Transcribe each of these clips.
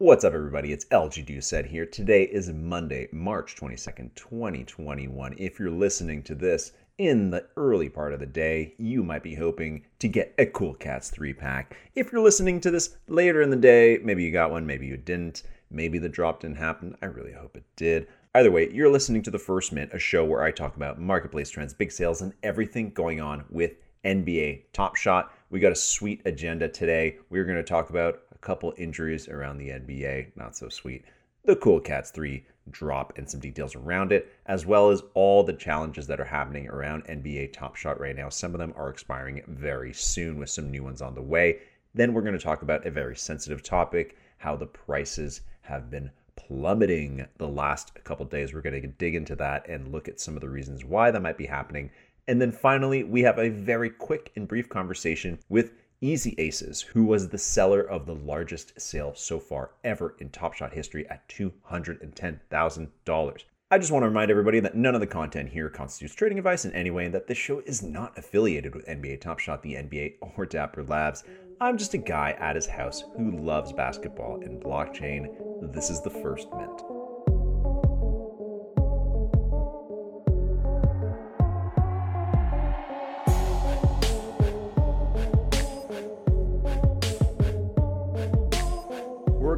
What's up, everybody? It's LG Doucet here. Today is Monday, March 22nd, 2021. If you're listening to this in the early part of the day, you might be hoping to get a Cool Cats 3 pack. If you're listening to this later in the day, maybe you got one, maybe you didn't. Maybe the drop didn't happen. I really hope it did. Either way, you're listening to The First Mint, a show where I talk about marketplace trends, big sales, and everything going on with NBA Top Shot. We got a sweet agenda today. We're going to talk about couple injuries around the NBA, not so sweet. The Cool Cats 3 drop and some details around it, as well as all the challenges that are happening around NBA Top Shot right now. Some of them are expiring very soon with some new ones on the way. Then we're going to talk about a very sensitive topic how the prices have been plummeting the last couple days. We're going to dig into that and look at some of the reasons why that might be happening and then finally, we have a very quick and brief conversation with Easy Aces, who was the seller of the largest sale so far ever in Top Shot history at $210,000. I just want to remind everybody that none of the content here constitutes trading advice in any way and that this show is not affiliated with NBA Top Shot, the NBA, or Dapper Labs. I'm just a guy at his house who loves basketball and blockchain. This is the first mint.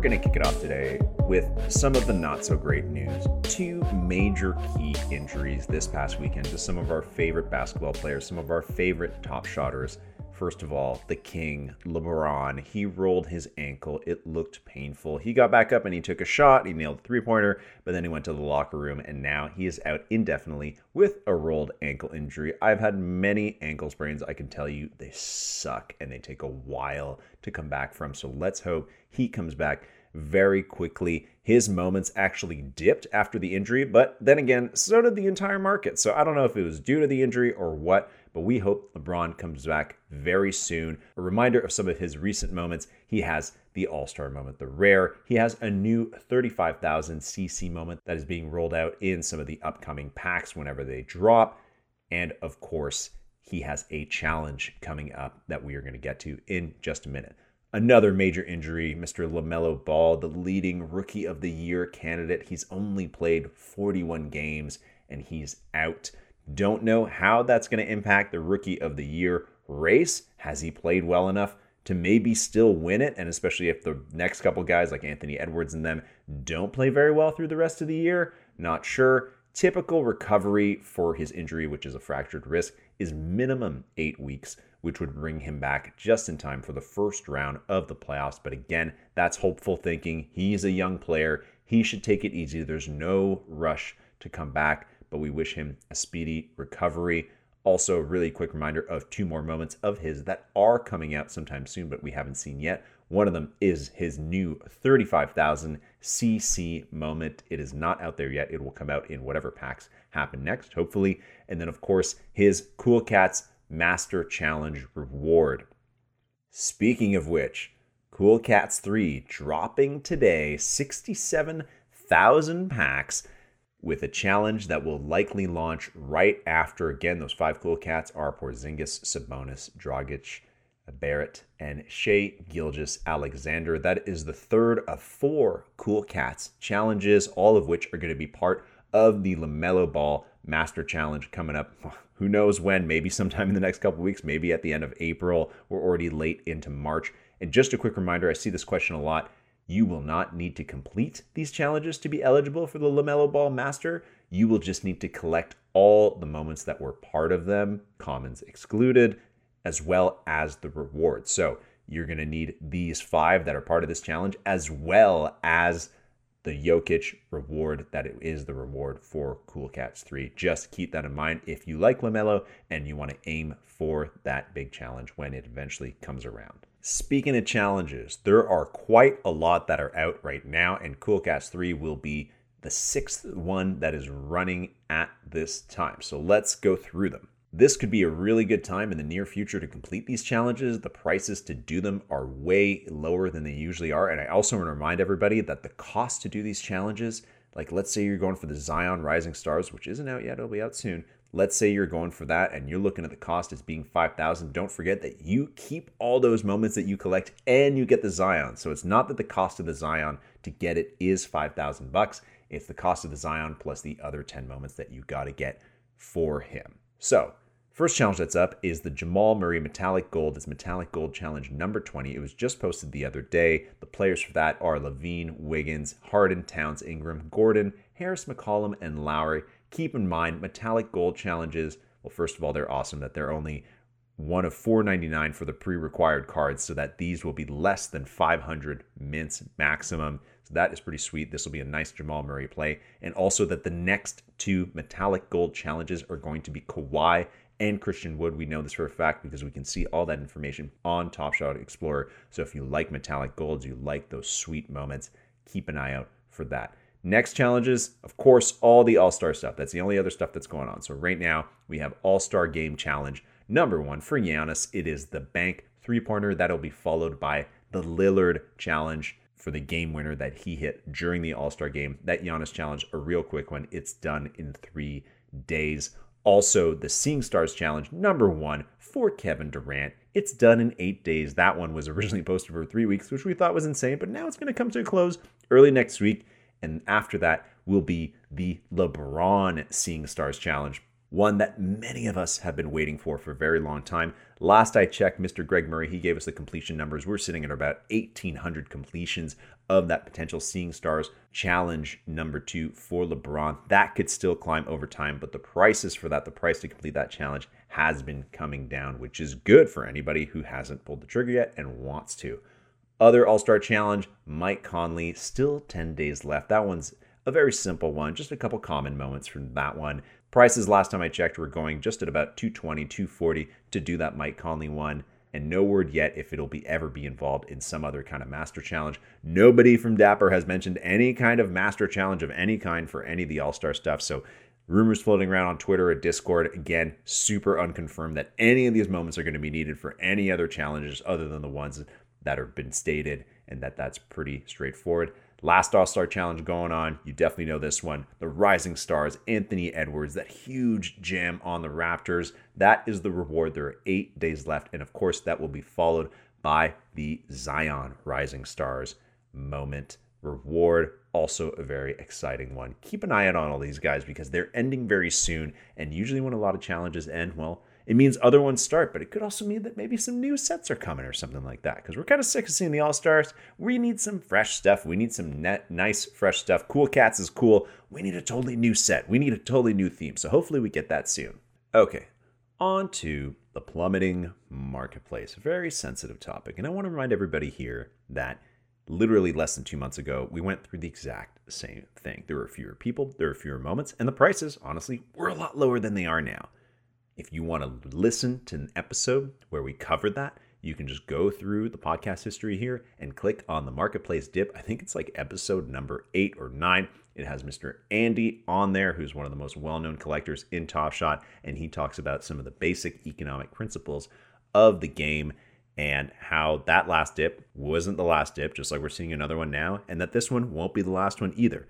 Going to kick it off today with some of the not so great news. Two major key injuries this past weekend to some of our favorite basketball players, some of our favorite top shotters. First of all, the king, LeBron, he rolled his ankle. It looked painful. He got back up and he took a shot. He nailed a three pointer, but then he went to the locker room and now he is out indefinitely with a rolled ankle injury. I've had many ankle sprains. I can tell you they suck and they take a while to come back from. So let's hope he comes back very quickly. His moments actually dipped after the injury, but then again, so did the entire market. So I don't know if it was due to the injury or what, but we hope LeBron comes back very soon. A reminder of some of his recent moments he has the All Star moment, the rare. He has a new 35,000 CC moment that is being rolled out in some of the upcoming packs whenever they drop. And of course, he has a challenge coming up that we are going to get to in just a minute. Another major injury, Mr. LaMelo Ball, the leading rookie of the year candidate. He's only played 41 games and he's out. Don't know how that's going to impact the rookie of the year race. Has he played well enough to maybe still win it? And especially if the next couple guys like Anthony Edwards and them don't play very well through the rest of the year? Not sure. Typical recovery for his injury, which is a fractured wrist, is minimum eight weeks which would bring him back just in time for the first round of the playoffs. But again, that's hopeful thinking. He's a young player. He should take it easy. There's no rush to come back, but we wish him a speedy recovery. Also, a really quick reminder of two more moments of his that are coming out sometime soon, but we haven't seen yet. One of them is his new 35,000 CC moment. It is not out there yet. It will come out in whatever packs happen next, hopefully. And then, of course, his Cool Cats Master Challenge reward. Speaking of which, Cool Cats 3 dropping today 67,000 packs with a challenge that will likely launch right after. Again, those five Cool Cats are Porzingis, Sabonis, Dragic, Barrett, and Shai Gilgeous Alexander. That is the third of four Cool Cats challenges, all of which are going to be part of the LaMelo Ball Master Challenge coming up. Who knows when? Maybe sometime in the next couple weeks, maybe at the end of April. We're already late into March. And just a quick reminder I see this question a lot. You will not need to complete these challenges to be eligible for the LaMelo Ball Master. You will just need to collect all the moments that were part of them, commons excluded, as well as the rewards. So you're going to need these five that are part of this challenge, as well as the Jokic reward that it is the reward for Cool Cats 3. Just keep that in mind if you like LaMelo and you want to aim for that big challenge when it eventually comes around. Speaking of challenges, there are quite a lot that are out right now, and Cool Cats 3 will be the sixth one that is running at this time. So let's go through them. This could be a really good time in the near future to complete these challenges. The prices to do them are way lower than they usually are. And I also want to remind everybody that the cost to do these challenges, like let's say you're going for the Zion Rising Stars, which isn't out yet, it'll be out soon. let's say you're going for that and you're looking at the cost as being 5000 don't forget that you keep all those moments that you collect and you get the zion so it's not that the cost of the zion to get it is 5000 bucks it's the cost of the zion plus the other 10 moments that you got to get for him so First challenge that's up is the Jamal Murray Metallic Gold. It's Metallic Gold Challenge number 20. It was just posted the other day. The players for that are LaVine, Wiggins, Harden, Towns, Ingram, Gordon, Harris, McCollum, and Lowry. Keep in mind, Metallic Gold challenges, well, first of all, they're awesome that they're only one of 499 for the pre-required cards so that these will be less than 500 mints maximum so that is pretty sweet this will be a nice jamal murray play and also that the next two metallic gold challenges are going to be Kawhi and Christian Wood. We know this for a fact because we can see all that information on Top Shot Explorer. So if you like metallic golds, you like those sweet moments, keep an eye out for that. Next challenges, of course, all the All Star stuff. That's the only other stuff that's going on. So right now we have All Star Game Challenge number one for Giannis. It is the bank three pointer that'll be followed by the Lillard Challenge for the game winner that he hit during the All Star game. That Giannis challenge, a real quick one. It's done in three days. Also, the Seeing Stars Challenge number one for Kevin Durant. It's done in eight days. That one was originally posted for three weeks, which we thought was insane, but now it's going to come to a close early next week. And after that will be the LeBron Seeing Stars Challenge, one that many of us have been waiting for for a very long time. Last I checked, Mr. Greg Murray, he gave us the completion numbers. We're sitting at about 1,800 completions of that potential Seeing Stars challenge number two for LeBron. That could still climb over time, but the prices for that, the price to complete that challenge, has been coming down, which is good for anybody who hasn't pulled the trigger yet and wants to. Other All Star Challenge, Mike Conley, still 10 days left. That one's a very simple one, just a couple common moments from that one. Prices last time I checked were going just at about 220, 240 to do that Mike Conley one. And no word yet if it'll be ever be involved in some other kind of master challenge. Nobody from Dapper has mentioned any kind of master challenge of any kind for any of the All Star stuff. So rumors floating around on Twitter or Discord. Again, super unconfirmed that any of these moments are going to be needed for any other challenges other than the ones that have been stated, and that that's pretty straightforward. Last All Star Challenge going on. You definitely know this one. The Rising Stars, Anthony Edwards, that huge jam on the Raptors. That is the reward. There are eight days left. And of course, that will be followed by the Zion Rising Stars moment reward. Also, a very exciting one. Keep an eye out on all these guys because they're ending very soon. And usually, when a lot of challenges end, well, it means other ones start, but it could also mean that maybe some new sets are coming or something like that. Because we're kind of sick of seeing the All Stars. We need some fresh stuff. We need some net, nice, fresh stuff. Cool Cats is cool. We need a totally new set. We need a totally new theme. So hopefully we get that soon. Okay, on to the plummeting marketplace. Very sensitive topic. And I want to remind everybody here that literally less than two months ago, we went through the exact same thing. There were fewer people, there were fewer moments, and the prices, honestly, were a lot lower than they are now. If you want to listen to an episode where we covered that, you can just go through the podcast history here and click on the marketplace dip. I think it's like episode number eight or nine. It has Mr. Andy on there, who's one of the most well known collectors in Top Shot, and he talks about some of the basic economic principles of the game and how that last dip wasn't the last dip, just like we're seeing another one now, and that this one won't be the last one either.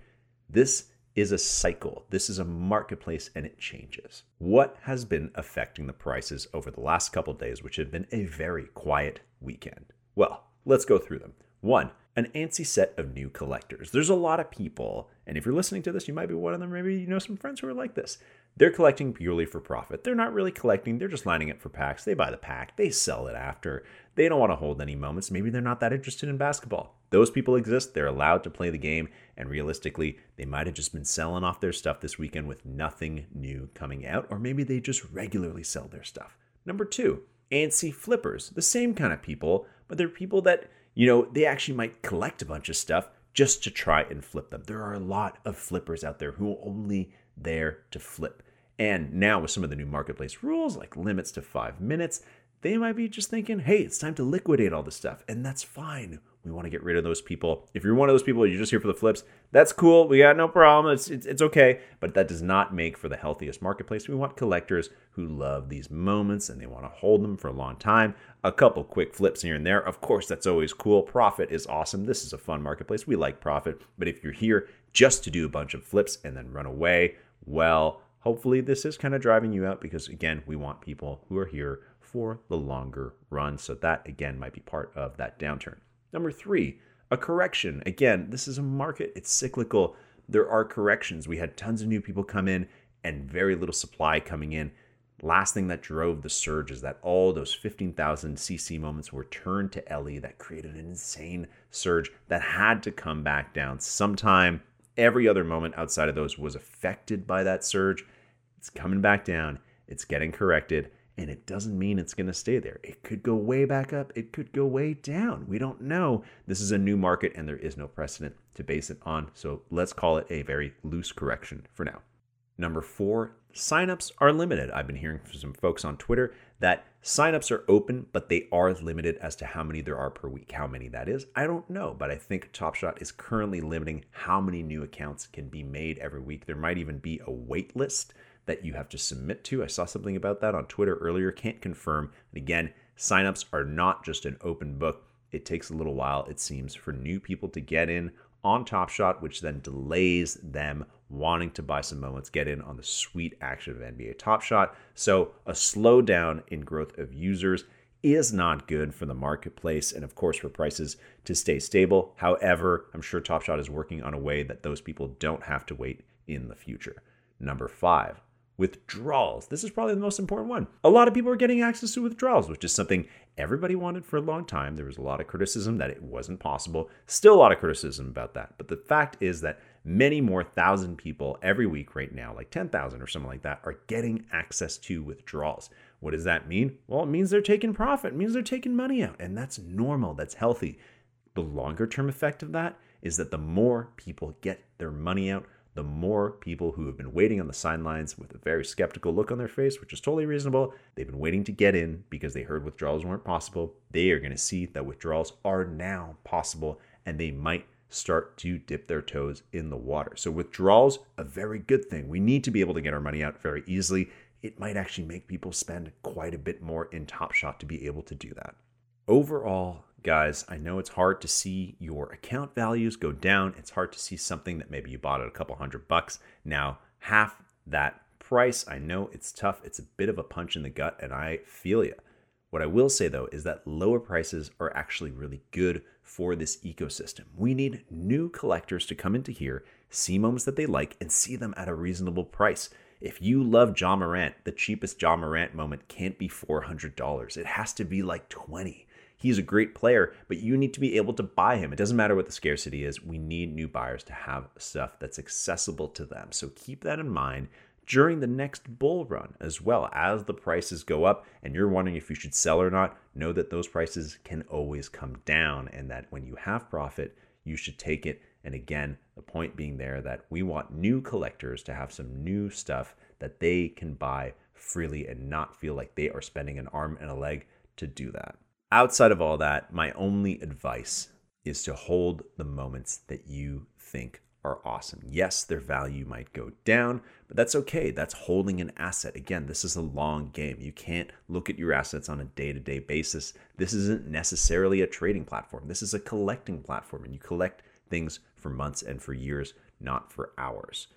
This is a cycle. This is a marketplace and it changes. What has been affecting the prices over the last couple days, which have been a very quiet weekend? Well, let's go through them. One, an antsy set of new collectors. There's a lot of people, and if you're listening to this, you might be one of them. Maybe you know some friends who are like this. They're collecting purely for profit. They're not really collecting, they're just lining up for packs. They buy the pack, they sell it after. They don't want to hold any moments. Maybe they're not that interested in basketball. Those people exist. They're allowed to play the game. And realistically, they might have just been selling off their stuff this weekend with nothing new coming out. Or maybe they just regularly sell their stuff. Number two, antsy flippers. The same kind of people, but they're people that, you know, they actually might collect a bunch of stuff just to try and flip them. There are a lot of flippers out there who only there to flip. And now, with some of the new marketplace rules, like limits to five minutes, they might be just thinking, hey, it's time to liquidate all this stuff. And that's fine. We want to get rid of those people. If you're one of those people, you're just here for the flips, that's cool. We got no problem. It's, it's, it's okay. But that does not make for the healthiest marketplace. We want collectors who love these moments and they want to hold them for a long time. A couple quick flips here and there. Of course, that's always cool. Profit is awesome. This is a fun marketplace. We like profit. But if you're here just to do a bunch of flips and then run away, well, hopefully this is kind of driving you out because again, we want people who are here for the longer run. So that again might be part of that downturn. Number three, a correction. Again, this is a market, it's cyclical. There are corrections. We had tons of new people come in and very little supply coming in. Last thing that drove the surge is that all those 15,000 CC moments were turned to LE that created an insane surge that had to come back down sometime. Every other moment outside of those was affected by that surge. It's coming back down, it's getting corrected, and it doesn't mean it's going to stay there. It could go way back up, it could go way down. We don't know. This is a new market and there is no precedent to base it on. So let's call it a very loose correction for now. Number four, signups are limited. I've been hearing from some folks on Twitter that signups are open, but they are limited as to how many there are per week. How many that is, I don't know, but I think TopShot is currently limiting how many new accounts can be made every week. There might even be a wait list that you have to submit to. I saw something about that on Twitter earlier, can't confirm. And again, signups are not just an open book. It takes a little while, it seems, for new people to get in on Top Shot, which then delays them wanting to buy some moments, get in on the sweet action of NBA Top Shot. So a slowdown in growth of users is not good for the marketplace and of course for prices to stay stable. However, I'm sure Top Shot is working on a way that those people don't have to wait in the future. Number 5, withdrawals. This is probably the most important one. A lot of people are getting access to withdrawals, which is something everybody wanted for a long time. There was a lot of criticism that it wasn't possible. Still a lot of criticism about that. But the fact is that many more thousand people every week right now, like 10,000 or something like that, are getting access to withdrawals. What does that mean? Well, it means they're taking profit, it means they're taking money out, and that's normal, that's healthy. The longer term effect of that is that the more people get their money out, the more people who have been waiting on the sidelines with a very skeptical look on their face, which is totally reasonable, they've been waiting to get in because they heard withdrawals weren't possible. They are going to see that withdrawals are now possible and they might start to dip their toes in the water. So, withdrawals, a very good thing. We need to be able to get our money out very easily. It might actually make people spend quite a bit more in Top Shot to be able to do that. Overall, guys, I know it's hard to see your account values go down. It's hard to see something that maybe you bought at a couple hundred bucks now half that price. I know it's tough. It's a bit of a punch in the gut, and I feel you. What I will say though is that lower prices are actually really good for this ecosystem. We need new collectors to come into here, see moments that they like, and see them at a reasonable price. If you love Ja Morant, the cheapest Ja Morant moment can't be $400. It has to be like 20. He's a great player, but you need to be able to buy him. It doesn't matter what the scarcity is. We need new buyers to have stuff that's accessible to them. So keep that in mind during the next bull run as well as the prices go up and you're wondering if you should sell or not know that those prices can always come down and that when you have profit you should take it and again the point being there that we want new collectors to have some new stuff that they can buy freely and not feel like they are spending an arm and a leg to do that outside of all that my only advice is to hold the moments that you think are awesome. Yes, their value might go down, but that's okay. That's holding an asset. Again, this is a long game. You can't look at your assets on a day to day basis. This isn't necessarily a trading platform, this is a collecting platform, and you collect things for months and for years, not for hours.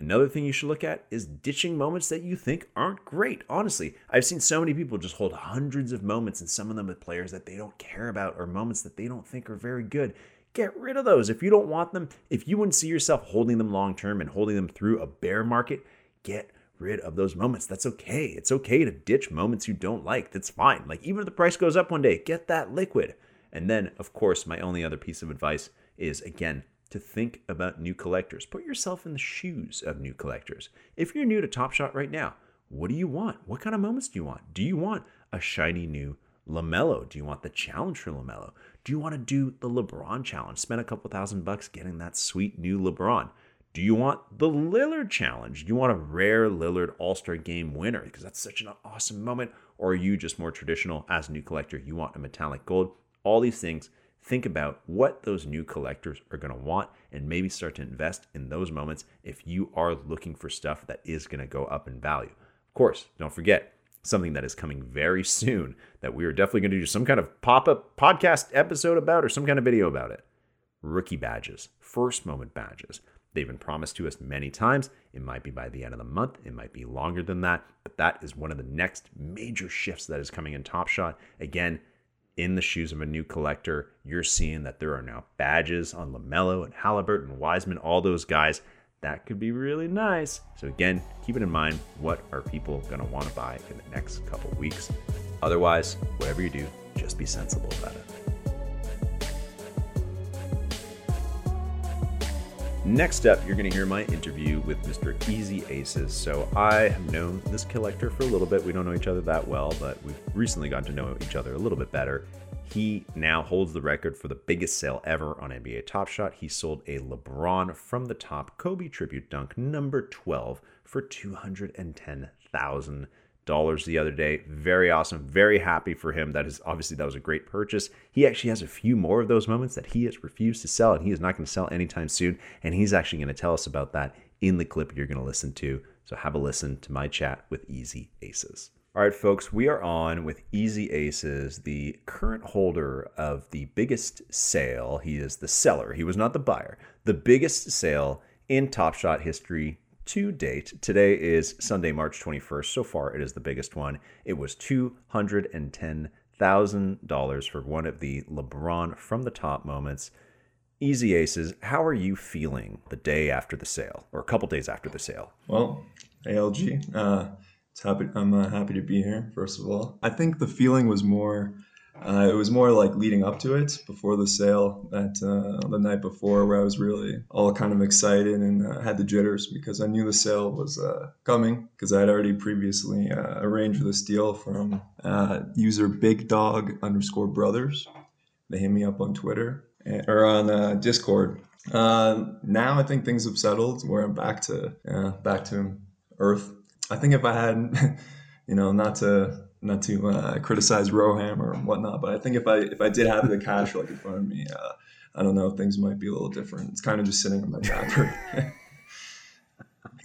Another thing you should look at is ditching moments that you think aren't great. Honestly, I've seen so many people just hold hundreds of moments, and some of them with players that they don't care about or moments that they don't think are very good get rid of those. If you don't want them, if you wouldn't see yourself holding them long term and holding them through a bear market, get rid of those moments. That's okay. It's okay to ditch moments you don't like. That's fine. Like even if the price goes up one day, get that liquid. And then, of course, my only other piece of advice is again to think about new collectors. Put yourself in the shoes of new collectors. If you're new to Top Shot right now, what do you want? What kind of moments do you want? Do you want a shiny new LaMelo? Do you want the challenge for LaMelo? Do you want to do the LeBron challenge? Spend a couple thousand bucks getting that sweet new LeBron. Do you want the Lillard challenge? Do you want a rare Lillard All Star game winner? Because that's such an awesome moment. Or are you just more traditional as a new collector? You want a metallic gold? All these things. Think about what those new collectors are going to want and maybe start to invest in those moments if you are looking for stuff that is going to go up in value. Of course, don't forget, something that is coming very soon that we are definitely going to do some kind of pop up podcast episode about or some kind of video about it. Rookie badges, first moment badges. They've been promised to us many times. It might be by the end of the month, it might be longer than that, but that is one of the next major shifts that is coming in Top Shot. Again, in the shoes of a new collector, you're seeing that there are now badges on LaMelo and Halliburton and Wiseman, all those guys. That could be really nice. So again, keep it in mind. What are people going to want to buy in the next couple weeks? Otherwise, whatever you do, just be sensible about it. Next up, you're going to hear my interview with Mr. Easy Aces. So, I have known this collector for a little bit. We don't know each other that well, but we've recently gotten to know each other a little bit better. He now holds the record for the biggest sale ever on NBA Top Shot. He sold a LeBron from the top Kobe tribute dunk number 12 for 210,000 dollars the other day. Very awesome. Very happy for him. That is obviously that was a great purchase. He actually has a few more of those moments that he has refused to sell, and he is not going to sell anytime soon. And he's actually going to tell us about that in the clip you're going to listen to. So have a listen to my chat with Easy Aces. All right, folks, we are on with Easy Aces, the current holder of the biggest sale. He is the seller. He was not the buyer. The biggest sale in Top Shot history to date. Today is Sunday, March 21st. So far, it is the biggest one. It was $210,000 for one of the LeBron from the top moments. Easy Aces, how are you feeling the day after the sale or a couple days after the sale? Well, ALG, uh, happy, I'm uh, happy to be here, first of all. I think the feeling was more uh, it was more like leading up to it before the sale that uh, the night before where I was really all kind of excited and uh, had the jitters because I knew the sale was uh, coming because I had already previously uh, arranged this deal from uh, user Big Dog underscore Brothers. They hit me up on Twitter or on Discord. now I think things have settled where I'm back to back to earth. I think if I had, you know, not to not to uh, criticize Roham or whatnot, but I think if I if I did have the cash like in front of me, uh, I don't know, things might be a little different. It's kind of just sitting on my dapper.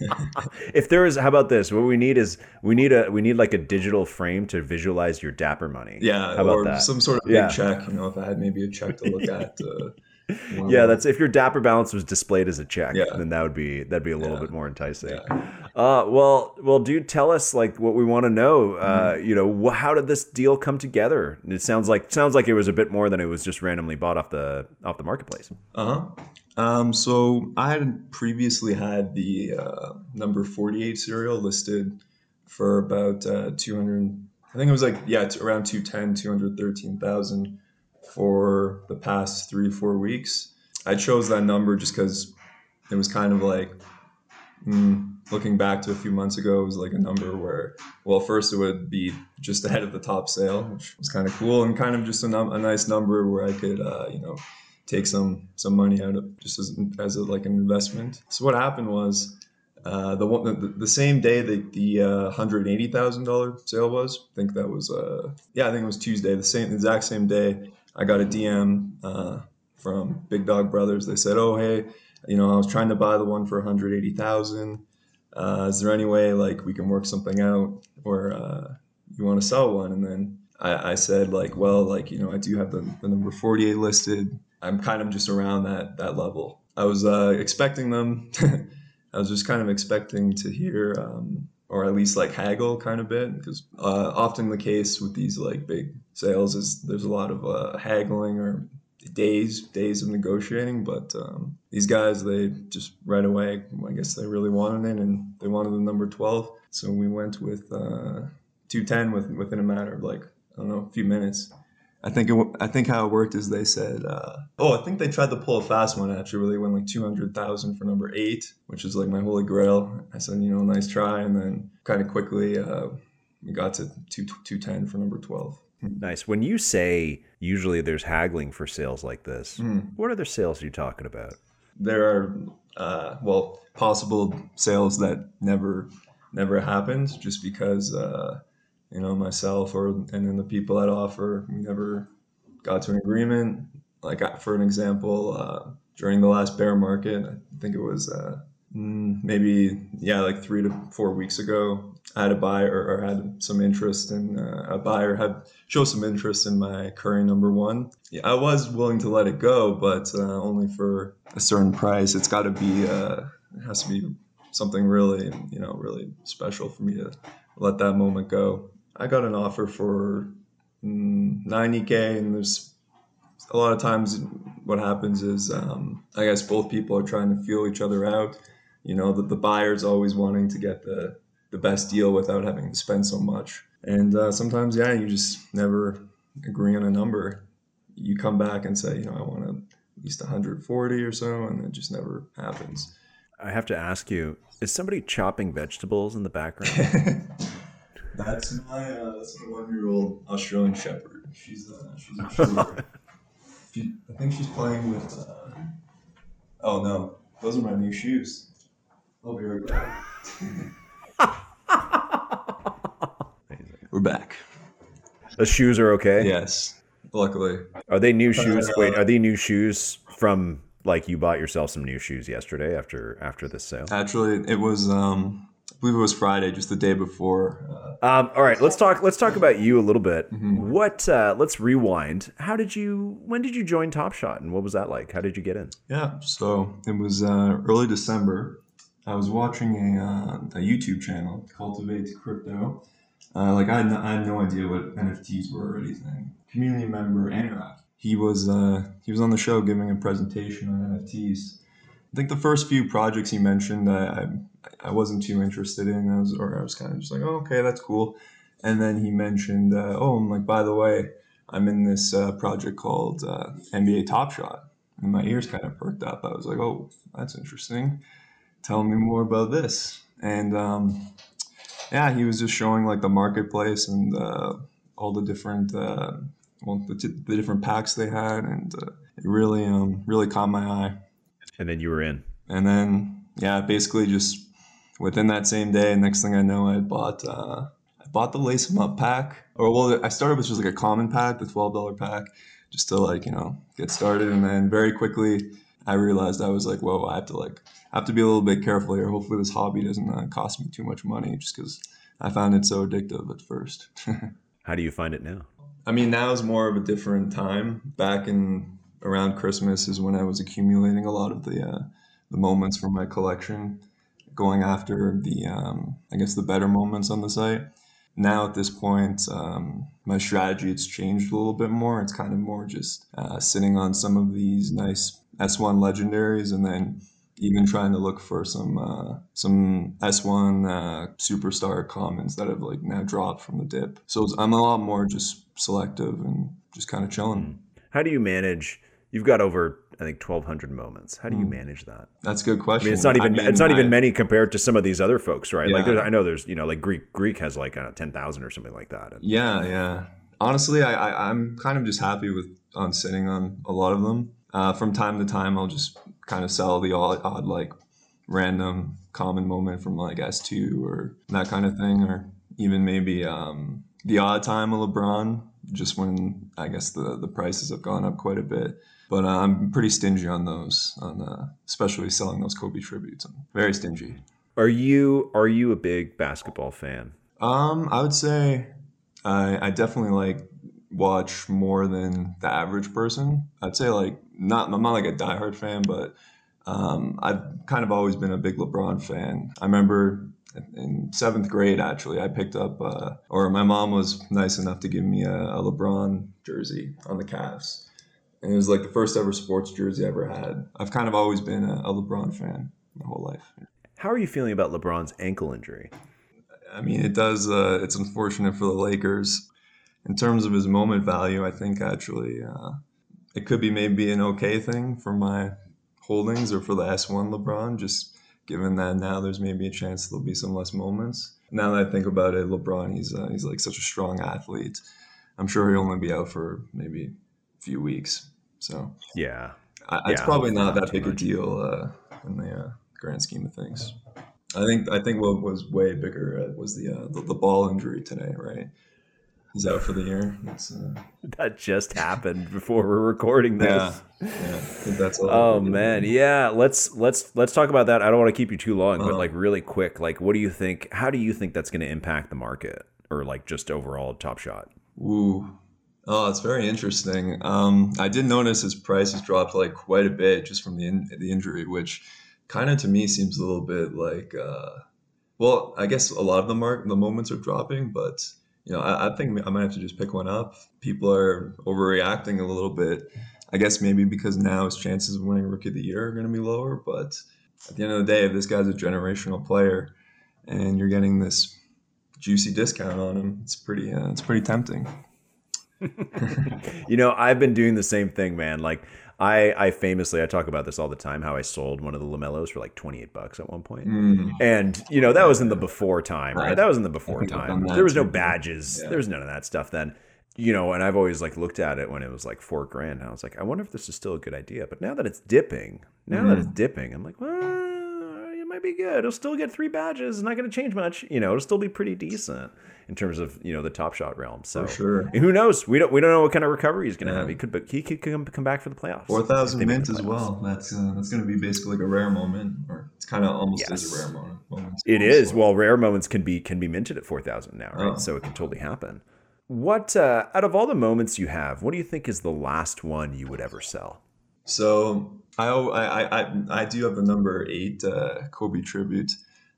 if there is, how about this? What we need is we need a we need like a digital frame to visualize your dapper money. Yeah, how or some sort of yeah. big check. You know, if I had maybe a check to look at. Uh, yeah, that's if your dapper balance was displayed as a check, yeah. then that would be that'd be a little yeah. bit more enticing. Yeah. Uh, well, well, dude, tell us like what we want to know. Uh, mm-hmm. You know, how did this deal come together? It sounds like sounds like it was a bit more than it was just randomly bought off the off the marketplace. Uh huh. Um, so I had previously had the uh, number forty eight serial listed for about uh, two hundred. I think it was like yeah, it's around 210, 213,000 for the past three, four weeks. I chose that number just because it was kind of like, mm, looking back to a few months ago, it was like a number where, well, first it would be just ahead of the top sale, which was kind of cool, and kind of just a, num- a nice number where I could, uh, you know, take some some money out of just as, as a, like an investment. So what happened was. Uh, the one the, the, same day that the uh, hundred eighty thousand dollar sale was, I think that was uh, yeah, I think it was Tuesday. The same exact same day, I got a DM uh, from Big Dog Brothers. They said, "Oh, hey, you know, I was trying to buy the one for 180,000. Uh, is there any way like we can work something out, or uh, you want to sell one?" And then I, I, said, like, well, like you know, I do have the, the number 48 listed. I'm kind of just around that that level. I was uh, expecting them. I was just kind of expecting to hear um, or at least like haggle kind of bit because uh, often the case with these like big sales is there's a lot of uh, haggling or days days of negotiating but um, these guys they just right away i guess they really wanted it and they wanted the number 12 so we went with uh, 210 with, within a matter of like i don't know a few minutes I think it, I think how it worked is they said, uh, oh, I think they tried to pull a fast one actually, where they went like two hundred thousand for number eight, which is like my holy grail. I said, you know, nice try, and then kind of quickly uh, we got to two two ten for number twelve. Nice. When you say usually there's haggling for sales like this, mm. what other sales are you talking about? There are uh, well possible sales that never never happened just because uh, you know, myself or and then the people that offer, we never got to an agreement. Like for an example, uh, during the last bear market, I think it was uh, mm, maybe yeah, like three to four weeks ago. I had a buyer or had some interest in uh, a buyer had show some interest in my Curry number one. Yeah, I was willing to let it go, but uh, only for a certain price. It's got to be uh, it has to be something really you know really special for me to let that moment go. I got an offer for 90k, mm, and there's a lot of times what happens is um, I guess both people are trying to feel each other out. You know, that the buyer's always wanting to get the the best deal without having to spend so much. And uh, sometimes, yeah, you just never agree on a number. You come back and say, you know, I want at least 140 or so, and it just never happens. I have to ask you: Is somebody chopping vegetables in the background? that's my uh, that's my one year old Australian Shepherd. She's uh, she's a shooter. she, I think she's playing with. Uh, oh no, those are my new shoes. I'll be right back. We're back. The shoes are okay. Yes, luckily. Are they new shoes? Wait, are they new shoes from like you bought yourself some new shoes yesterday after after the sale? Actually, it was. um I believe it was Friday, just the day before. Uh, um, all right, let's talk. Let's talk about you a little bit. Mm-hmm. What? Uh, let's rewind. How did you? When did you join Top Shot, and what was that like? How did you get in? Yeah, so it was uh, early December. I was watching a, uh, a YouTube channel, Cultivate Crypto, uh, like I had, no, I had no idea what NFTs were or anything. Community member Anurag, he was uh, he was on the show giving a presentation on NFTs. I think the first few projects he mentioned, I I, I wasn't too interested in. I was or I was kind of just like, oh, okay, that's cool. And then he mentioned, uh, oh, I'm like, by the way, I'm in this uh, project called uh, NBA Top Shot, and my ears kind of perked up. I was like, oh, that's interesting. Tell me more about this. And um, yeah, he was just showing like the marketplace and uh, all the different uh, well the, t- the, different packs they had, and uh, it really um, really caught my eye. And then you were in. And then yeah, basically just within that same day, next thing I know, I bought uh, I bought the lace them up pack. Or well, I started with just like a common pack, the twelve dollar pack, just to like you know get started, and then very quickly I realized I was like, whoa, I have to like I have to be a little bit careful here. Hopefully, this hobby doesn't uh, cost me too much money, just because I found it so addictive at first. How do you find it now? I mean, now is more of a different time. Back in around Christmas is when I was accumulating a lot of the uh, the moments from my collection, going after the um, I guess the better moments on the site. Now at this point, um, my strategy it's changed a little bit more. It's kind of more just uh, sitting on some of these nice S1 legendaries and then even trying to look for some uh, some S1 uh, superstar commons that have like now dropped from the dip. So I'm a lot more just selective and just kind of chilling. How do you manage? You've got over I think 1,200 moments. How do you hmm. manage that? That's a good question. I mean, it's not even I mean, it's not I, even many compared to some of these other folks, right? Yeah. Like I know there's you know like Greek Greek has like uh, 10,000 or something like that. And, yeah, yeah. Honestly, I, I I'm kind of just happy with on sitting on a lot of them. Uh, from time to time, I'll just kind of sell the odd, odd like random common moment from like S2 or that kind of thing, or even maybe um, the odd time of LeBron, just when I guess the, the prices have gone up quite a bit. But uh, I'm pretty stingy on those, on uh, especially selling those Kobe tributes. I'm very stingy. Are you are you a big basketball fan? Um, I would say I, I definitely like watch more than the average person. I'd say like not I'm not like a diehard fan, but um, I've kind of always been a big LeBron fan. I remember in seventh grade, actually, I picked up, uh, or my mom was nice enough to give me a, a, LeBron jersey on the Cavs. And it was like the first ever sports jersey I ever had. I've kind of always been a, a LeBron fan my whole life. How are you feeling about LeBron's ankle injury? I mean, it does, uh, it's unfortunate for the Lakers. In terms of his moment value, I think actually uh, it could be maybe an okay thing for my holdings or for the S1 LeBron, just given that now there's maybe a chance there'll be some less moments. Now that I think about it, LeBron, he's uh, he's like such a strong athlete. I'm sure he'll only be out for maybe a few weeks. So yeah, I, yeah it's probably not that big much. a deal uh, in the uh, grand scheme of things. I think I think what was way bigger uh, was the, uh, the, the ball injury today, right? He's out for the year. Uh, that just happened before we're recording this. Yeah, yeah. that's all. Oh man, yeah. Let's let's let's talk about that. I don't want to keep you too long, uh-huh. but like really quick, like what do you think? How do you think that's going to impact the market, or like just overall Top Shot? Ooh, oh, it's very interesting. Um, I did notice his price has dropped like quite a bit just from the in- the injury, which kind of to me seems a little bit like. Uh, well, I guess a lot of the mark the moments are dropping, but you know, I, I, think I might have to just pick one up. People are overreacting a little bit. I guess maybe because now his chances of winning Rookie of the Year are going to be lower. But at the end of the day, if this guy's a generational player and you're getting this juicy discount on him, it's pretty uh, it's pretty tempting. you know, I've been doing the same thing, man. Like I, I famously I talk about this all the time how I sold one of the LaMelos for like 28 bucks at one point. Mm. And you know, that was in the before time, right? That was in the before time. There was no badges. Yeah. There was none of that stuff then. You know, and I've always like looked at it when it was like 4 grand and I was like, I wonder if this is still a good idea. But now that it's dipping, now mm. that it's dipping, I'm like, well, be good. It'll still get 3 badges. It's not going to change much. You know, it'll still be pretty decent in terms of you know the top shot realm. So For sure. who knows? We don't we don't know what kind of recovery he's going to yeah. have. He could but he could come, come back for the playoffs. Four thousand mint as well. That's uh, that's going to be basically like a rare moment, or it's kind of almost yes. is a rare moment. moment. It is. Well, rare moments can be can be minted at four thousand now, right? Oh. So it can totally happen. What uh, out of all the moments you have, what do you think is the last one you would ever sell? So I I I, I do have the number eight uh, Kobe tribute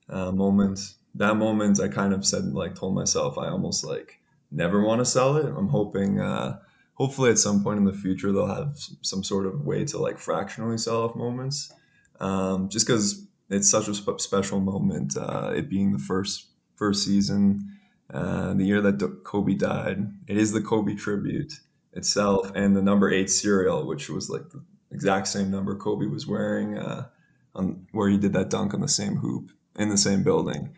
uh, moment that moment I kind of said like told myself I almost like never want to sell it. I'm hoping uh, hopefully at some point in the future they'll have some sort of way to like fractionally sell off moments. Um, just because it's such a sp- special moment, uh, it being the first first season, uh, the year that Kobe died. It is the Kobe tribute itself, and the number eight serial, which was like the exact same number Kobe was wearing uh, on where he did that dunk on the same hoop in the same building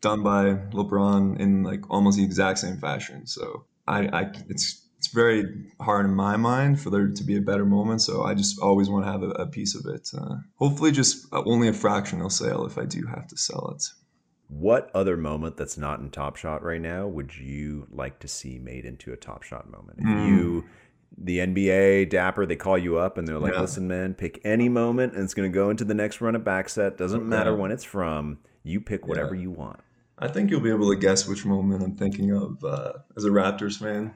done by LeBron in like almost the exact same fashion. So I, I it's it's very hard in my mind for there to be a better moment. So I just always want to have a, a piece of it. Uh, hopefully, just only a fractional sale if I do have to sell it. What other moment that's not in Top Shot right now would you like to see made into a Top Shot moment? If mm. you the NBA Dapper, they call you up and they're like, yeah. "Listen, man, pick any moment, and it's going to go into the next run of back set. Doesn't matter when it's from. You pick whatever yeah. you want." I think you'll be able to guess which moment I'm thinking of uh, as a Raptors fan.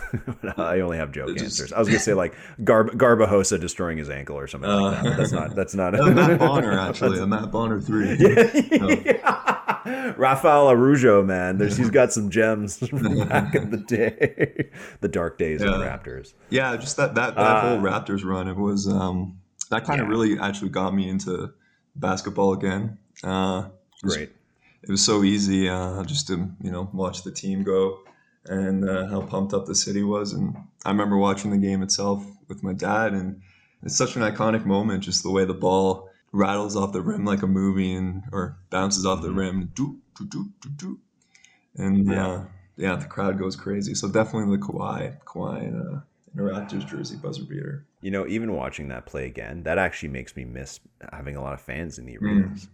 I only have joke just, answers. I was gonna say like Gar- Garbajosa destroying his ankle or something uh, like that. But that's not. That's not. A- Matt Bonner actually. a Matt Bonner three. yeah. Rafael Araujo, man. There's, he's got some gems from back in the day, the dark days yeah. of the Raptors. Yeah, just that that, that uh, whole Raptors run. It was um, that kind of yeah. really actually got me into basketball again. Uh, Great it was so easy uh, just to you know watch the team go and uh, how pumped up the city was. And I remember watching the game itself with my dad, and it's such an iconic moment, just the way the ball rattles off the rim like a movie, and or bounces off the mm-hmm. rim, and yeah. Uh, yeah, the crowd goes crazy. So definitely the Kawhi, Kawhi in a, in a Raptors jersey buzzer beater. You know, even watching that play again, that actually makes me miss having a lot of fans in the arenas. Mm.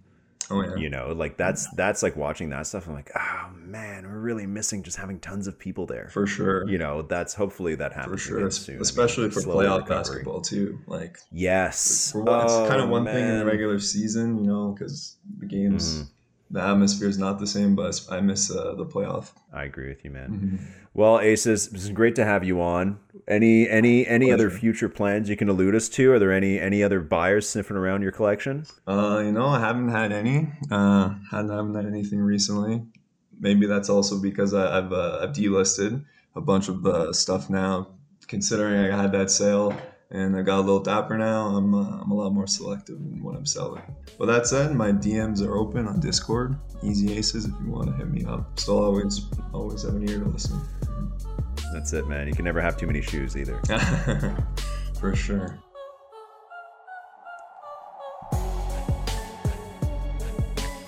Oh, yeah. You know, like that's that's like watching that stuff. I'm like, oh man, we're really missing just having tons of people there. For sure. You know, that's hopefully that happens for sure. soon. Especially for playoff recovery. basketball too. Like yes, for, for oh, it's kind of one man. thing in the regular season, you know, because the games. Mm-hmm the atmosphere is not the same, but I miss uh, the playoff. I agree with you, man. Mm-hmm. Well, Aces, it's great to have you on. Any any any Pleasure. other future plans you can allude us to? Are there any any other buyers sniffing around your collection? Uh, you know, I haven't had any. Uh, haven't haven't had anything recently. Maybe that's also because I, have uh, I've delisted a bunch of uh, stuff now. Considering I had that sale and I got a little dapper now. I'm uh, I'm a lot more selective in what I'm selling. With that said, my DMs are open on Discord. Easy Aces, if you want to hit me up. Still always always have an ear to listen. That's it, man. You can never have too many shoes either. For sure.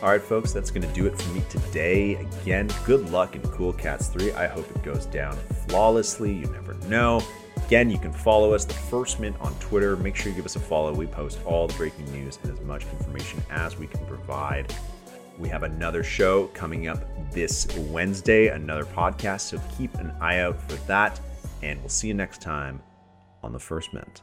All right, folks, that's going to do it for me today. Again, good luck in Cool Cats 3. I hope it goes down flawlessly. You never know. Again, you can follow us, The First Mint, on Twitter. Make sure you give us a follow. We post all the breaking news and as much information as we can provide. We have another show coming up this Wednesday, another podcast, so keep an eye out for that. And we'll see you next time on The First Mint.